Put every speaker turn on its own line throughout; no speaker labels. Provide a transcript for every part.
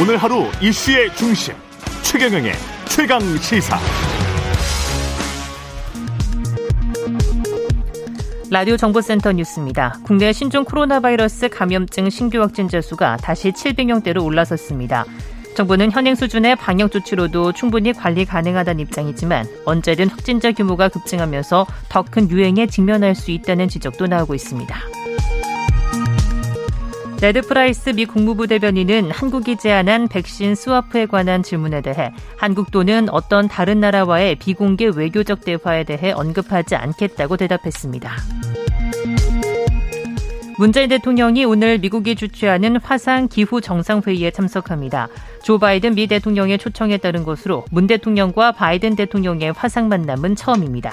오늘 하루 이슈의 중심 최경영의 최강 시사.
라디오 정보센터 뉴스입니다. 국내 신종 코로나 바이러스 감염증 신규 확진자 수가 다시 700명대로 올라섰습니다. 정부는 현행 수준의 방역 조치로도 충분히 관리 가능하다는 입장이지만 언제든 확진자 규모가 급증하면서 더 큰 유행에 직면할 수 있다는 지적도 나오고 있습니다. 네드 프라이스 미 국무부 대변인은 한국이 제안한 백신 스와프에 관한 질문에 대해 한국 또는 어떤 다른 나라와의 비공개 외교적 대화에 대해 언급하지 않겠다고 대답했습니다. 문재인 대통령이 오늘 미국이 주최하는 화상 기후 정상회의에 참석합니다. 조 바이든 미 대통령의 초청에 따른 것으로 문 대통령과 바이든 대통령의 화상 만남은 처음입니다.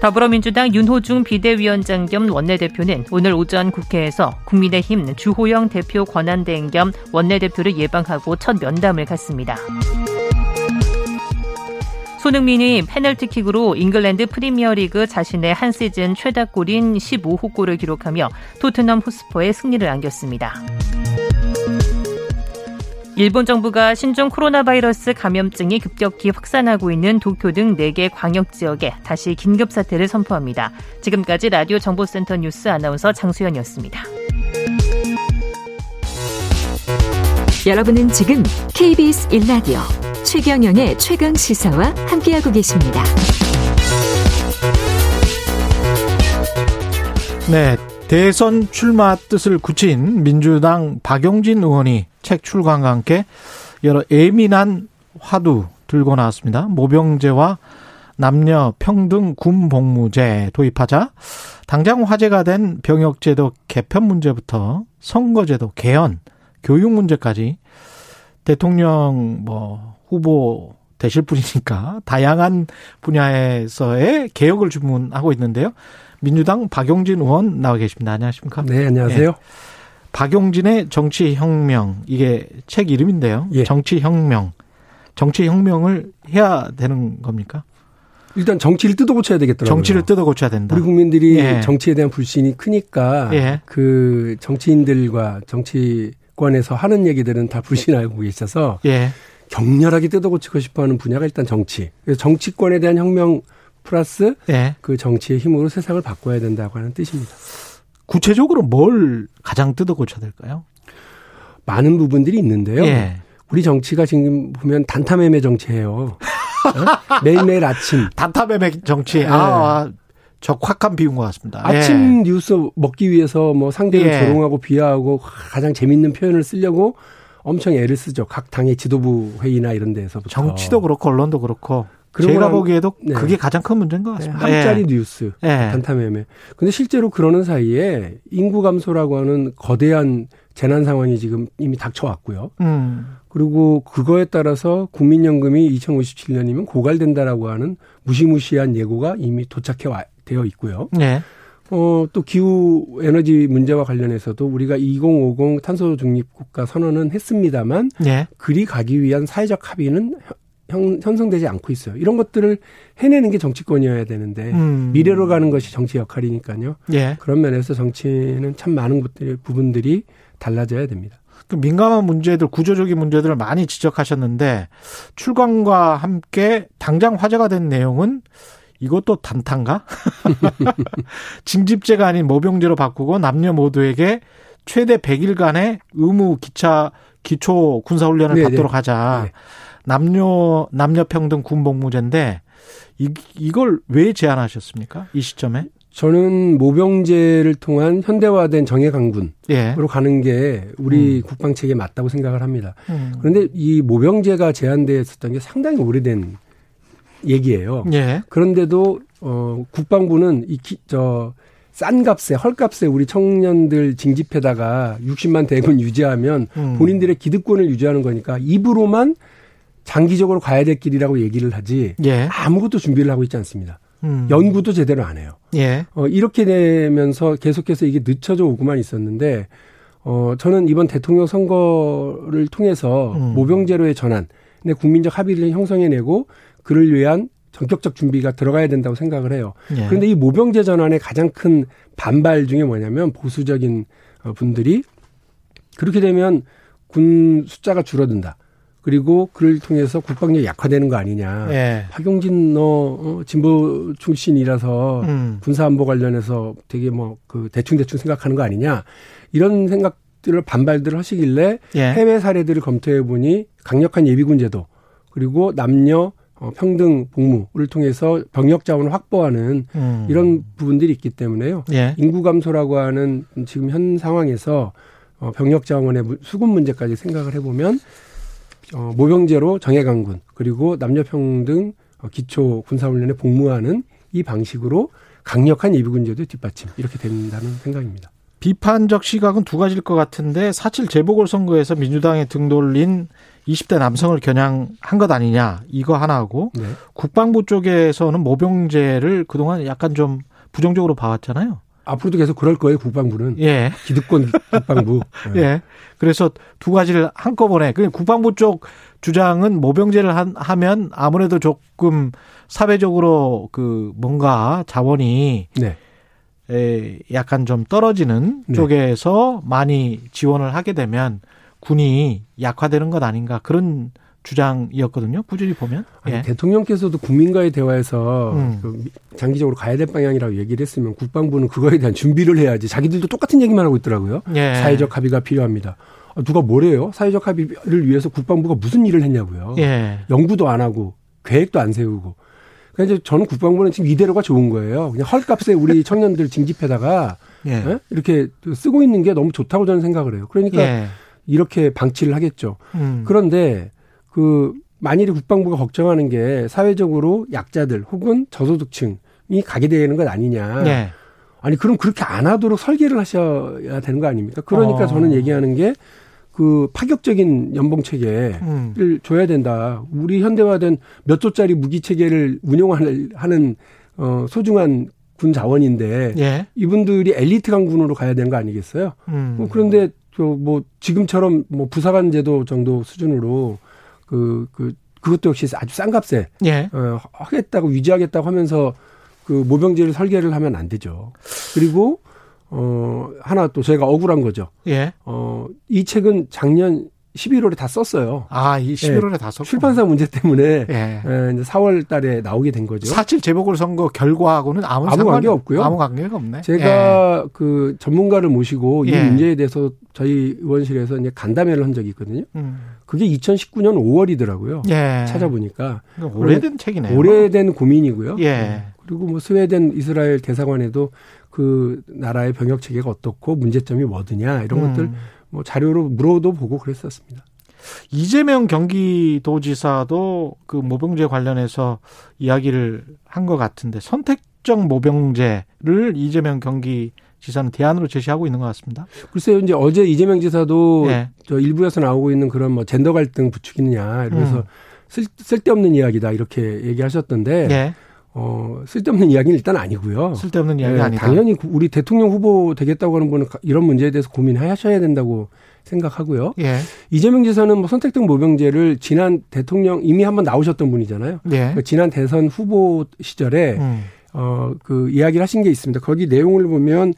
더불어민주당 윤호중 비대위원장 겸 원내대표는 오늘 오전 국회에서 국민의힘 주호영 대표 권한대행 겸 원내대표를 예방하고 첫 면담을 갖습니다. 손흥민이 페널티킥으로 잉글랜드 프리미어리그 자신의 한 시즌 최다골인 15호 골을 기록하며 토트넘 호스퍼의 승리를 안겼습니다. 일본 정부가 신종 코로나 바이러스 감염증이 급격히 확산하고 있는 도쿄 등 4개 광역 지역에 다시 긴급 사태를 선포합니다. 지금까지 라디오 정보센터 뉴스 아나운서 장수연이었습니다.
여러분은 지금 KBS 1라디오 최경영의 최강 시사와 함께하고 계십니다.
네, 대선 출마 뜻을 굳힌 민주당 박용진 의원이 책 출간과 함께 여러 예민한 화두 들고 나왔습니다. 모병제와 남녀 평등 군 복무제 도입하자 당장 화제가 된 병역제도 개편 문제부터 선거제도 개헌, 교육 문제까지 대통령 뭐 후보 되실 분이니까 다양한 분야에서의 개혁을 주문하고 있는데요. 민주당 박용진 의원 나와 계십니다. 안녕하십니까?
네, 안녕하세요. 예.
박용진의 정치혁명 이게 책 이름인데요. 예. 정치혁명, 정치혁명을 해야 되는 겁니까?
일단 정치를 뜯어 고쳐야 되겠더라고요.
정치를 뜯어 고쳐야 된다.
우리 국민들이 예. 정치에 대한 불신이 크니까 예. 그 정치인들과 정치권에서 하는 얘기들은 다 불신하고 계셔서 예. 격렬하게 뜯어 고치고 싶어 하는 분야가 일단 정치. 그래서 정치권에 대한 혁명 플러스 예. 그 정치의 힘으로 세상을 바꿔야 된다고 하는 뜻입니다.
구체적으로 뭘 가장 뜯어 고쳐야 될까요?
많은 부분들이 있는데요. 예. 우리 정치가 지금 보면 단타매매 정치예요. 어? 매일매일 아침.
단타매매 정치. 네. 아, 적확한 비운 것 같습니다.
아침 예. 뉴스 먹기 위해서 뭐 상대를 예. 조롱하고 비하하고 가장 재밌는 표현을 쓰려고 엄청 애를 쓰죠. 각 당의 지도부 회의나 이런 데서부터.
정치도 그렇고 언론도 그렇고. 제가 보기에도 네. 그게 가장 큰 문제인 것 같습니다.
네, 한짜리 예. 뉴스, 예. 단타매매. 근데 실제로 그러는 사이에 인구 감소라고 하는 거대한 재난 상황이 지금 이미 닥쳐왔고요. 음. 그리고 그거에 따라서 국민연금이 2057년이면 고갈된다라고 하는 무시무시한 예고가 이미 도착해 와, 되어 있고요. 네. 어, 또 기후 에너지 문제와 관련해서도 우리가 2050 탄소 중립 국가 선언은 했습니다만 네. 그리 가기 위한 사회적 합의는 형, 형성되지 않고 있어요. 이런 것들을 해내는 게 정치권이어야 되는데 음. 미래로 가는 것이 정치 역할이니까요. 예. 그런 면에서 정치는 참 많은 것들이 부분들이 달라져야 됩니다.
그 민감한 문제들, 구조적인 문제들을 많이 지적하셨는데 출간과 함께 당장 화제가 된 내용은 이것도 단탄가? 징집제가 아닌 모병제로 바꾸고 남녀 모두에게 최대 100일간의 의무 기차 기초 군사 훈련을 네네. 받도록 하자. 네. 남녀 남녀 평등 군복무제인데 이, 이걸 왜 제안하셨습니까? 이 시점에?
저는 모병제를 통한 현대화된 정예 강군으로 예. 가는 게 우리 음. 국방 체계에 맞다고 생각을 합니다. 음. 그런데 이 모병제가 제한되었었던 게 상당히 오래된 얘기예요. 예. 그런데도 어 국방부는 이저 싼 값에 헐값에 우리 청년들 징집해다가 60만 대군 유지하면 음. 본인들의 기득권을 유지하는 거니까 입으로만 장기적으로 가야 될 길이라고 얘기를 하지 예. 아무것도 준비를 하고 있지 않습니다. 음. 연구도 제대로 안 해요. 예. 어, 이렇게 되면서 계속해서 이게 늦춰져 오고만 있었는데 어, 저는 이번 대통령 선거를 통해서 음. 모병제로의 전환, 근데 국민적 합의를 형성해내고 그를 위한 전격적 준비가 들어가야 된다고 생각을 해요. 예. 그런데 이 모병제 전환의 가장 큰 반발 중에 뭐냐면 보수적인 어, 분들이 그렇게 되면 군 숫자가 줄어든다. 그리고 그를 통해서 국방력이 약화되는 거 아니냐. 예. 박용진 너 어, 진보 출신이라서 음. 군사 안보 관련해서 되게 뭐 그 대충 대충 생각하는 거 아니냐. 이런 생각들을 반발들을 하시길래 예. 해외 사례들을 검토해 보니 강력한 예비군 제도 그리고 남녀 어, 평등 복무를 통해서 병력 자원을 확보하는 음. 이런 부분들이 있기 때문에요. 예. 인구 감소라고 하는 지금 현 상황에서 어, 병력 자원의 수급 문제까지 생각을 해보면 어, 모병제로 정예강 군 그리고 남녀평등 어, 기초 군사훈련에 복무하는 이 방식으로 강력한 예비군제도 뒷받침 이렇게 된다는 생각입니다.
비판적 시각은 두 가지일 것 같은데 사칠 재보궐선거에서 민주당에 등 돌린 20대 남성을 겨냥한 것 아니냐 이거 하나하고 네. 국방부 쪽에서는 모병제를 그동안 약간 좀 부정적으로 봐왔잖아요.
앞으로도 계속 그럴 거예요 국방부는. 예. 기득권 국방부.
예. 예. 그래서 두 가지를 한꺼번에 그 국방부 쪽 주장은 모병제를 한, 하면 아무래도 조금 사회적으로 그 뭔가 자원이 네. 에 약간 좀 떨어지는 네. 쪽에서 많이 지원을 하게 되면 군이 약화되는 것 아닌가 그런 주장이었거든요. 꾸준히 보면.
아니, 예. 대통령께서도 국민과의 대화에서 음. 그 장기적으로 가야 될 방향이라고 얘기를 했으면 국방부는 그거에 대한 준비를 해야지. 자기들도 똑같은 얘기만 하고 있더라고요. 예. 사회적 합의가 필요합니다. 아, 누가 뭐래요? 사회적 합의를 위해서 국방부가 무슨 일을 했냐고요. 예. 연구도 안 하고 계획도 안 세우고. 그러니까 이제 저는 국방부는 지금 이대로가 좋은 거예요. 그냥 헐값에 우리 청년들 징집해다가 예. 예? 이렇게 쓰고 있는 게 너무 좋다고 저는 생각을 해요. 그러니까 예. 이렇게 방치를 하겠죠. 음. 그런데 그 만일에 국방부가 걱정하는 게 사회적으로 약자들 혹은 저소득층이 가게 되는 것 아니냐. 네. 아니 그럼 그렇게 안 하도록 설계를 하셔야 되는 거 아닙니까? 그러니까 어. 저는 얘기하는 게 그 파격적인 연봉 체계를 음. 줘야 된다. 우리 현대화된 몇 조짜리 무기 체계를 운용하는 어 소중한 군 자원인데 예. 이분들이 엘리트 강군으로 가야 되는 거 아니겠어요? 음. 그런데 뭐 지금처럼 뭐 부사관 제도 정도 수준으로 그, 그, 그것도 역시 아주 싼 값에 예. 어, 하겠다고 위지하겠다고 하면서 그 모병제를 설계를 하면 안 되죠. 그리고 어 하나 또 제가 억울한 거죠. 예. 어이 책은 작년 11월에 다 썼어요.
아, 이 11월에 예. 다 썼고.
출판사 문제 때문에 예. 예, 이제 4월 달에 나오게 된 거죠.
사칠 재보궐 선거 결과하고는 아무,
아무 관계 없고요.
아무 관계가 없네.
제가 예. 그 전문가를 모시고 이 예. 문제에 대해서 저희 의원실에서 이제 간담회를 한 적이 있거든요. 음. 그게 2019년 5월이더라고요. 예. 찾아보니까
오래된 책이네요.
오래된 고민이고요. 예. 그리고 뭐 스웨덴 이스라엘 대사관에도 그 나라의 병역 체계가 어떻고 문제점이 뭐드냐 이런 음. 것들 뭐 자료로 물어도 보고 그랬었습니다.
이재명 경기도지사도 그 모병제 관련해서 이야기를 한 것 같은데 선택적 모병제를 이재명 경기 지사는 대안으로 제시하고 있는 것 같습니다.
글쎄요, 이제 어제 이재명 지사도 네. 저 일부에서 나오고 있는 그런 뭐 젠더 갈등 부추기느냐 이러면서 음. 쓸, 쓸데없는 이야기다 이렇게 얘기하셨던데 네. 어, 쓸데없는 이야기는 일단 아니고요.
쓸데없는 이야기 네, 아니다.
당연히 우리 대통령 후보 되겠다고 하는 분은 이런 문제에 대해서 고민하셔야 된다고 생각하고요. 예. 이재명 지사는 뭐 선택적 모병제를 지난 대통령 이미 한번 나오셨던 분이잖아요. 예. 그 지난 대선 후보 시절에 음. 어, 그 이야기를 하신 게 있습니다. 거기 내용을 보면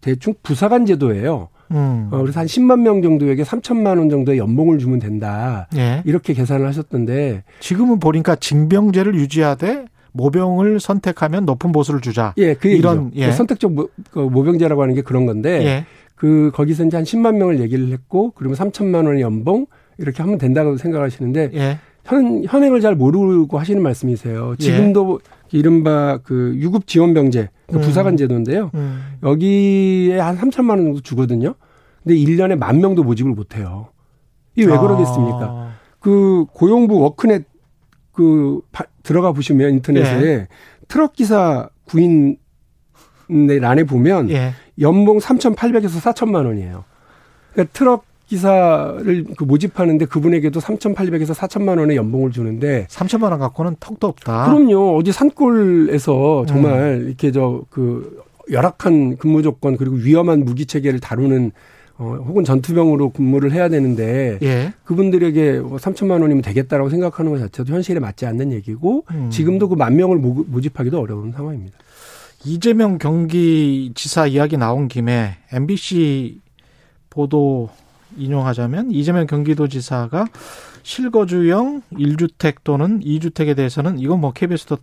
대충 부사관 제도예요. 음. 어, 그래서 한 10만 명 정도에게 3천만 원 정도의 연봉을 주면 된다. 예. 이렇게 계산을 하셨던데
지금은 보니까 징병제를 유지하되 모병을 선택하면 높은 보수를 주자.
예, 그 이런 예. 그 선택적 모, 그 모병제라고 하는 게 그런 건데 예. 그 거기서 이제 한 10만 명을 얘기를 했고 그러면 3천만 원의 연봉 이렇게 하면 된다고 생각하시는데 예. 현 현행을 잘 모르고 하시는 말씀이세요. 예. 지금도 이른바 그 유급 지원 병제 그 음. 부사관 제도인데요. 음. 여기에 한 3천만 원 정도 주거든요. 근데 1년에 만 명도 모집을 못 해요. 이게 왜 아. 그러겠습니까? 그 고용부 워크넷 그 바, 들어가 보시면 인터넷에 예. 트럭 기사 구인 란에 보면 예. 연봉 3,800에서 4천만 원이에요. 그러니까 트럭 기사를 그 모집하는데 그분에게도 3,800에서 4천만 원의 연봉을 주는데
3천만 원 갖고는 턱도 없다.
그럼요. 어디 산골에서 정말 음. 이렇게 저 그 열악한 근무 조건 그리고 위험한 무기 체계를 다루는 어, 혹은 전투병으로 근무를 해야 되는데 예. 그분들에게 뭐 3천만 원이면 되겠다라고 생각하는 것 자체도 현실에 맞지 않는 얘기고 음. 지금도 그 만 명을 모집하기도 어려운 상황입니다.
이재명 경기지사 이야기 나온 김에 MBC 보도 인용하자면 이재명 경기도지사가 실거주형 1주택 또는 2주택에 대해서는 이건 뭐 KBS도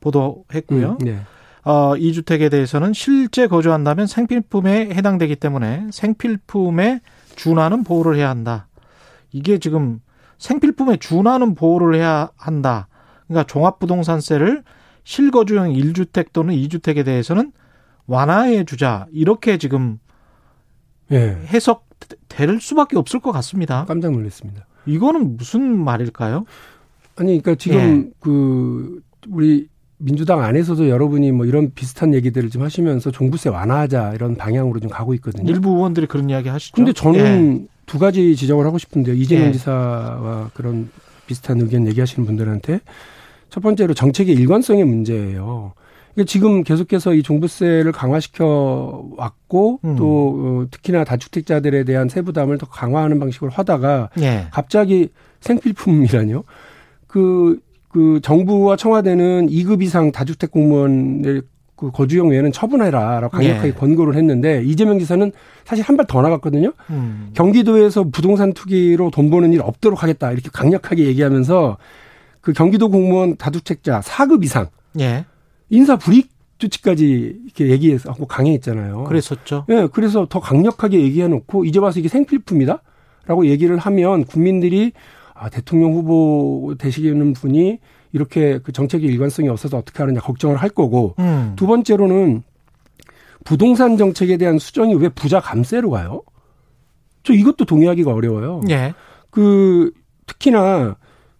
보도했고요. 음, 네. 어, 2주택에 대해서는 실제 거주한다면 생필품에 해당되기 때문에 생필품에 준하는 보호를 해야 한다. 이게 지금 생필품에 준하는 보호를 해야 한다. 그러니까 종합부동산세를 실거주형 1주택 또는 2주택에 대해서는 완화해 주자. 이렇게 지금 예. 해석될 수밖에 없을 것 같습니다.
깜짝 놀랐습니다.
이거는 무슨 말일까요?
아니, 그러니까 지금 예. 그 우리 민주당 안에서도 여러분이 뭐 이런 비슷한 얘기들을 좀 하시면서 종부세 완화하자 이런 방향으로 좀 가고 있거든요.
일부 의원들이 그런 이야기 하시죠.
근데 저는 예. 두 가지 지적을 하고 싶은데요. 이재명 예. 지사와 그런 비슷한 의견 얘기하시는 분들한테 첫 번째로 정책의 일관성의 문제예요. 지금 계속해서 이 종부세를 강화시켜 왔고 음. 또 어, 특히나 다주택자들에 대한 세부담을 더 강화하는 방식으로 하다가 예. 갑자기 생필품이라뇨. 그, 그 정부와 청와대는 2급 이상 다주택 공무원을 그 거주용 외에는 처분해라라고 강력하게 예. 권고를 했는데 이재명 지사는 사실 한 발 더 나갔거든요. 음. 경기도에서 부동산 투기로 돈 버는 일 없도록 하겠다 이렇게 강력하게 얘기하면서 그 경기도 공무원 다주택자 4급 이상 예. 인사 불이익 조치까지 이렇게 얘기해서 하고 강행했잖아요.
그랬었죠.
예, 그래서 더 강력하게 얘기해 놓고 이제 와서 이게 생필품이다? 라고 얘기를 하면 국민들이 아, 대통령 후보 되시는 분이 이렇게 그 정책의 일관성이 없어서 어떻게 하느냐 걱정을 할 거고 음. 두 번째로는 부동산 정책에 대한 수정이 왜 부자 감세로 가요? 저 이것도 동의하기가 어려워요. 예. 그 특히나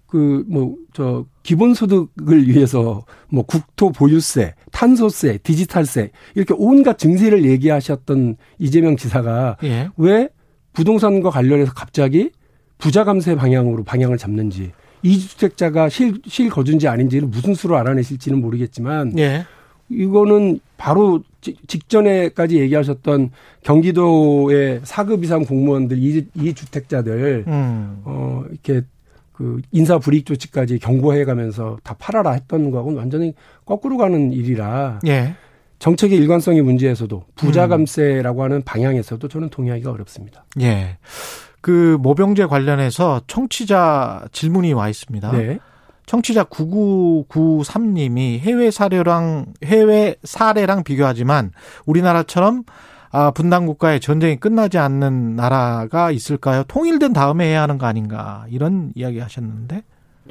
그 뭐 저 기본소득을 위해서 뭐 국토 보유세, 탄소세, 디지털세 이렇게 온갖 증세를 얘기하셨던 이재명 지사가 예. 왜 부동산과 관련해서 갑자기 부자 감세 방향으로 방향을 잡는지 이주택자가 실, 실 거주인지 아닌지는 무슨 수로 알아내실지는 모르겠지만 예. 이거는 바로 직전에까지 얘기하셨던 경기도의 4급 이상 공무원들 이, 이 주택자들 음. 어 이렇게 그 인사 불이익 조치까지 경고해 가면서 다 팔아라 했던 거하고는 완전히 거꾸로 가는 일이라 예. 정책의 일관성의 문제에서도 부자 감세라고 하는 방향에서도 저는 동의하기가 어렵습니다.
예. 그 모병제 관련해서 청취자 질문이 와 있습니다. 네. 청취자 9993님이 해외 사례랑 해외 사례랑 비교하지만 우리나라처럼 아, 분단 국가의 전쟁이 끝나지 않는 나라가 있을까요? 통일된 다음에 해야 하는 거 아닌가 이런 이야기 하셨는데.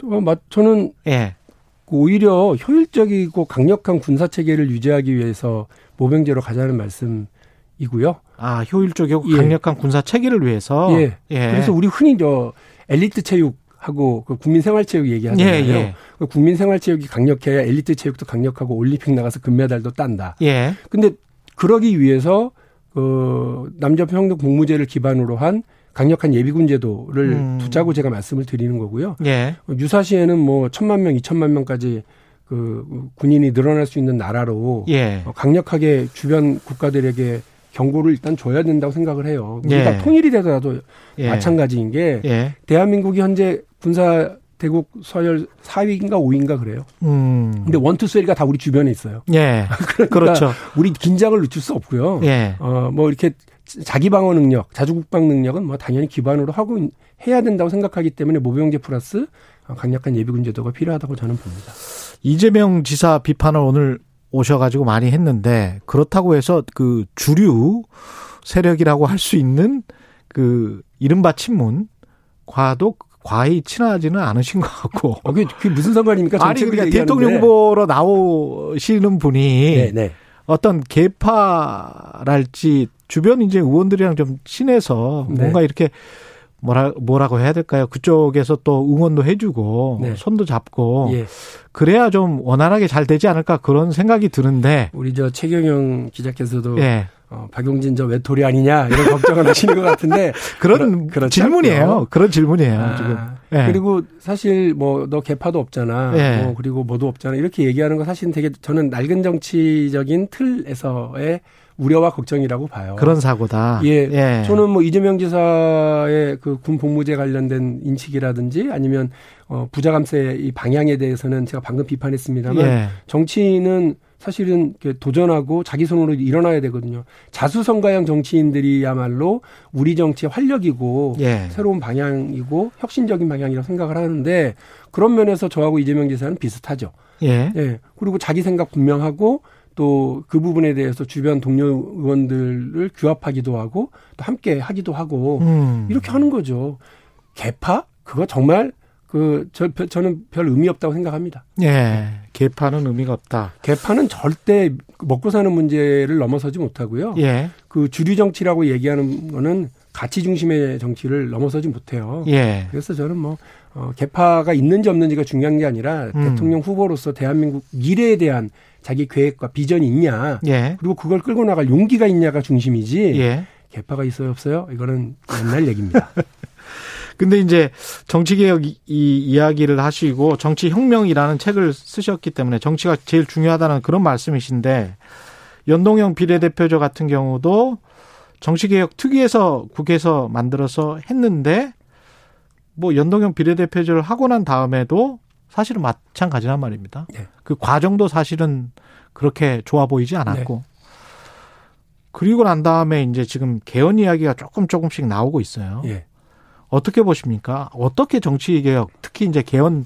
어, 저는 예. 오히려 효율적이고 강력한 군사 체계를 유지하기 위해서 모병제로 가자는 말씀 이고요.
아, 효율적이고 예. 강력한 군사 체계를 위해서.
예. 예. 그래서 우리 흔히 저 엘리트 체육 하고 그 국민생활체육 얘기하잖아요. 예, 예. 그 국민생활체육이 강력해야 엘리트 체육도 강력하고 올림픽 나가서 금메달도 딴다. 예. 근데 그러기 위해서 그 남녀 평등 복무제를 기반으로 한 강력한 예비군 제도를 음. 두자고 제가 말씀을 드리는 거고요. 예. 유사시에는 뭐 천만 명, 이천만 명까지 그 군인이 늘어날 수 있는 나라로 예. 강력하게 주변 국가들에게 경고를 일단 줘야 된다고 생각을 해요. 우리가 예. 통일이 되더라도 예. 마찬가지인 게 예. 대한민국이 현재 군사 대국 서열 4위인가 5위인가 그래요. 음. 근데 원투 쓰리가 다 우리 주변에 있어요. 예. 그러니까 그렇죠. 우리 긴장을 늦출 수 없고요. 예. 어뭐 이렇게 자기 방어 능력, 자주 국방 능력은 뭐 당연히 기반으로 하고 해야 된다고 생각하기 때문에 모병제 플러스 강력한 예비군 제도가 필요하다고 저는 봅니다.
이재명 지사 비판을 오늘 오셔가지고 많이 했는데 그렇다고 해서 그 주류 세력이라고 할 수 있는 그 이른바 친문 과도 과히 친하지는 않으신 것 같고.
어, 그게, 그게 무슨 상관입니까?
아니, 그러니까 대통령 후보로 나오시는 분이 네, 네. 어떤 개파랄지 주변 이제 의원들이랑 좀 친해서 네. 뭔가 이렇게 뭐라 뭐라고 해야 될까요? 그쪽에서 또 응원도 해주고 네. 손도 잡고 예. 그래야 좀 원활하게 잘 되지 않을까 그런 생각이 드는데
우리 저 최경영 기자께서도 예. 어, 박용진 저 외톨이 아니냐 이런 걱정을 하시는 것 같은데
그런 그런 질문이에요. 그런 질문이에요 아, 지금.
예. 그리고 사실 뭐 너 개파도 없잖아. 예. 뭐 그리고 뭐도 없잖아. 이렇게 얘기하는 거 사실은 되게 저는 낡은 정치적인 틀에서의 우려와 걱정이라고 봐요.
그런 사고다.
예. 예. 저는 뭐 이재명 지사의 그 군 복무제 관련된 인식이라든지 아니면 어 부자감세 이 방향에 대해서는 제가 방금 비판했습니다만 예. 정치인은 사실은 도전하고 자기 손으로 일어나야 되거든요. 자수성가형 정치인들이야말로 우리 정치의 활력이고 예. 새로운 방향이고 혁신적인 방향이라고 생각을 하는데 그런 면에서 저하고 이재명 지사는 비슷하죠. 예. 예. 그리고 자기 생각 분명하고 또 그 부분에 대해서 주변 동료 의원들을 규합하기도 하고 또 함께 하기도 하고 음. 이렇게 하는 거죠. 개파? 그거 정말 그, 저, 저는 별 의미 없다고 생각합니다.
예. 개파는 의미가 없다.
개파는 절대 먹고 사는 문제를 넘어서지 못하고요. 예. 그 주류 정치라고 얘기하는 거는 가치 중심의 정치를 넘어서지 못해요. 예. 그래서 저는 뭐, 어, 개파가 있는지 없는지가 중요한 게 아니라 음. 대통령 후보로서 대한민국 미래에 대한 자기 계획과 비전이 있냐. 예. 그리고 그걸 끌고 나갈 용기가 있냐가 중심이지. 예. 개파가 있어요, 없어요? 이거는 옛날 얘기입니다.
근데 이제 정치개혁 이, 이 이야기를 하시고 정치혁명이라는 책을 쓰셨기 때문에 정치가 제일 중요하다는 그런 말씀이신데 연동형 비례대표제 같은 경우도 정치개혁 특위에서 국회에서 만들어서 했는데 뭐 연동형 비례대표제를 하고 난 다음에도 사실은 마찬가지란 말입니다. 네. 그 과정도 사실은 그렇게 좋아 보이지 않았고. 네. 그리고 난 다음에 이제 지금 개헌 이야기가 조금 조금씩 나오고 있어요. 네. 어떻게 보십니까? 어떻게 정치 개혁, 특히 이제 개헌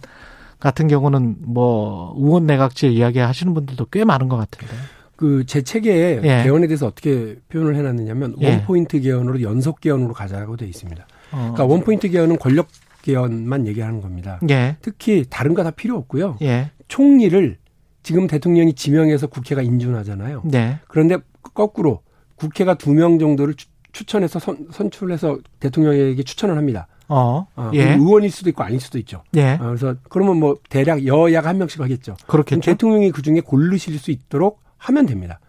같은 경우는 뭐 의원 내각제 이야기 하시는 분들도 꽤 많은 것 같은데.
그제 책에 예. 개헌에 대해서 어떻게 표현을 해놨느냐면 예. 원포인트 개헌으로 연속 개헌으로 가자고 돼 있습니다. 어. 그러니까 원포인트 개헌은 권력 개헌만 얘기하는 겁니다. 예. 특히 다른 거 다 필요 없고요. 예. 총리를 지금 대통령이 지명해서 국회가 인준하잖아요. 네. 그런데 거꾸로 국회가 두 명 정도를 추천해서 선, 선출해서 대통령에게 추천을 합니다. 어, 어 예. 의원일 수도 있고 아닐 수도 있죠. 예. 어, 그래서 그러면 뭐 대략 여야가 한 명씩 하겠죠.
그렇겠죠.
대통령이 그 중에 고르실 수 있도록 하면 됩니다.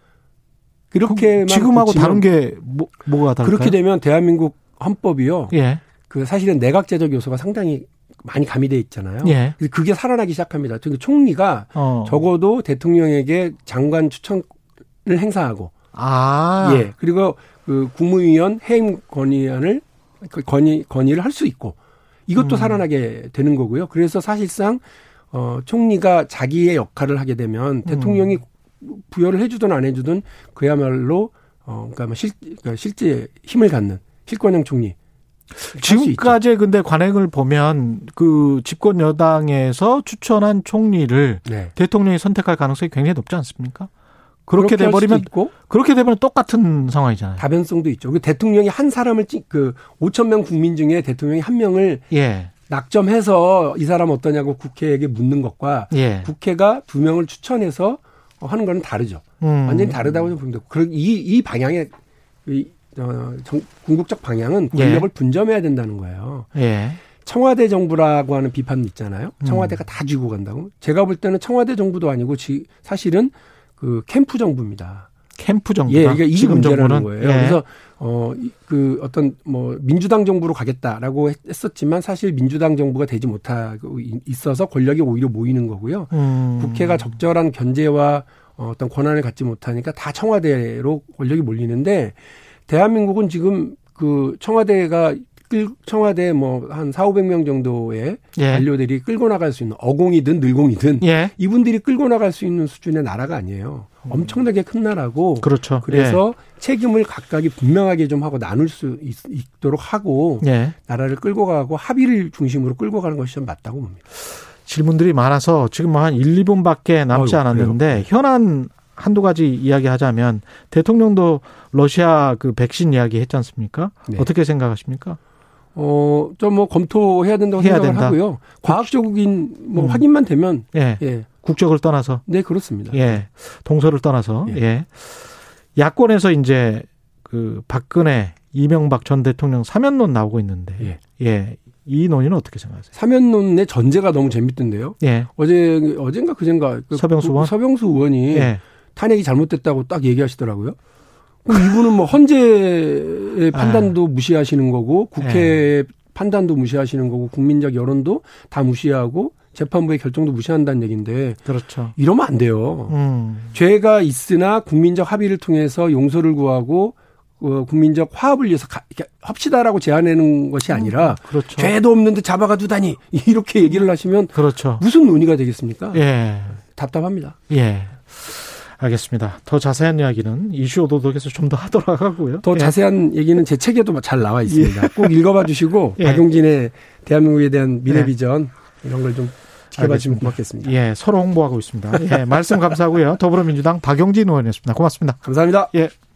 그렇게
지금하고 다른 게 뭐, 뭐가 다를까요?
그렇게 되면 대한민국 헌법이요. 예. 그 사실은 내각제적 요소가 상당히 많이 가미돼 있잖아요. 예. 그게 살아나기 시작합니다. 그러니까 총리가 어. 적어도 대통령에게 장관 추천을 행사하고 아. 예. 그리고 그 국무위원 해임 건의안을 그 건의 건의를 할 수 있고 이것도 음. 살아나게 되는 거고요. 그래서 사실상 어 총리가 자기의 역할을 하게 되면 음. 대통령이 음. 부여를 해주든 안 해주든 그야말로 어 그러니까 뭐 실, 그러니까 실제 힘을 갖는 실권형 총리.
지금까지 근데 관행을 보면 그 집권 여당에서 추천한 총리를 네. 대통령이 선택할 가능성이 굉장히 높지 않습니까? 그렇게 돼버리면 그렇게 되면 똑같은 상황이잖아요.
다변성도 있죠. 그 대통령이 한 사람을 그 5천 명 국민 중에 대통령이 한 명을 예. 낙점해서 이 사람 어떠냐고 국회에게 묻는 것과 예. 국회가 두 명을 추천해서 하는 거는 다르죠. 음. 완전히 다르다고 좀 봅니다. 이, 이 방향의 이, 어, 정, 궁극적 방향은 권력을 예. 분점해야 된다는 거예요. 예. 청와대 정부라고 하는 비판 있잖아요. 청와대가 음. 다 쥐고 간다고. 제가 볼 때는 청와대 정부도 아니고 지, 사실은 그 캠프 정부입니다.
캠프 정부.
예, 이게 이 문제라는 거예요. 예. 그래서 어그 어떤 뭐 민주당 정부로 가겠다라고 했었지만 사실 민주당 정부가 되지 못하고 있어서 권력이 오히려 모이는 거고요. 음. 국회가 적절한 견제와 어떤 권한을 갖지 못하니까 다 청와대로 권력이 몰리는데 대한민국은 지금 그 청와대가 끌 청와대 뭐 한 4, 500명 정도의 예. 관료들이 끌고 나갈 수 있는 어공이든 늘공이든 예. 이분들이 끌고 나갈 수 있는 수준의 나라가 아니에요. 음. 엄청나게 큰 나라고
그렇죠.
그래서 예. 책임을 각각이 분명하게 좀 하고 나눌 수 있, 도록 하고 예. 나라를 끌고 가고 합의를 중심으로 끌고 가는 것이 좀 맞다고 봅니다.
질문들이 많아서 지금 한 1, 2분밖에 남지 않았는데 그래요? 현안 한두 가지 이야기하자면 대통령도 러시아 그 백신 이야기 했지 않습니까? 네. 어떻게 생각하십니까?
어, 좀 뭐 검토해야 된다고 해야 생각을 된다. 하고요. 과학적인 뭐 음. 확인만 되면
예. 예. 국적을 떠나서
네, 그렇습니다.
예. 동서를 떠나서 예. 예. 야권에서 이제 그 박근혜 이명박 전 대통령 사면론 나오고 있는데 예. 예. 이 논의는 어떻게 생각하세요?
사면론의 전제가 너무 재밌던데요. 예. 어제 어젠가 그젠가
그 서병수 의원
서병수 의원이 예. 탄핵이 잘못됐다고 딱 얘기하시더라고요. 이분은 뭐 헌재의 아. 판단도 무시하시는 거고 국회 네. 판단도 무시하시는 거고 국민적 여론도 다 무시하고 재판부의 결정도 무시한다는 얘기인데
그렇죠.
이러면 안 돼요. 음. 죄가 있으나 국민적 합의를 통해서 용서를 구하고 어, 국민적 화합을 위해서 가, 합시다라고 제안하는 것이 아니라 음, 그렇죠. 죄도 없는데 잡아가 두다니 이렇게 얘기를 하시면
그렇죠.
무슨 논의가 되겠습니까? 예. 답답합니다.
예. 알겠습니다. 더 자세한 이야기는 이슈 오도독에서 좀 더 하도록 하고요.
더 예. 자세한 얘기는 제 책에도 잘 나와 있습니다. 예. 꼭 읽어봐 주시고 예. 박용진의 대한민국에 대한 미래 예. 비전 이런 걸 좀 지켜봐 주시면 고맙겠습니다.
예, 서로 홍보하고 있습니다. 예, 말씀 감사하고요. 더불어민주당 박용진 의원이었습니다. 고맙습니다.
감사합니다.
예.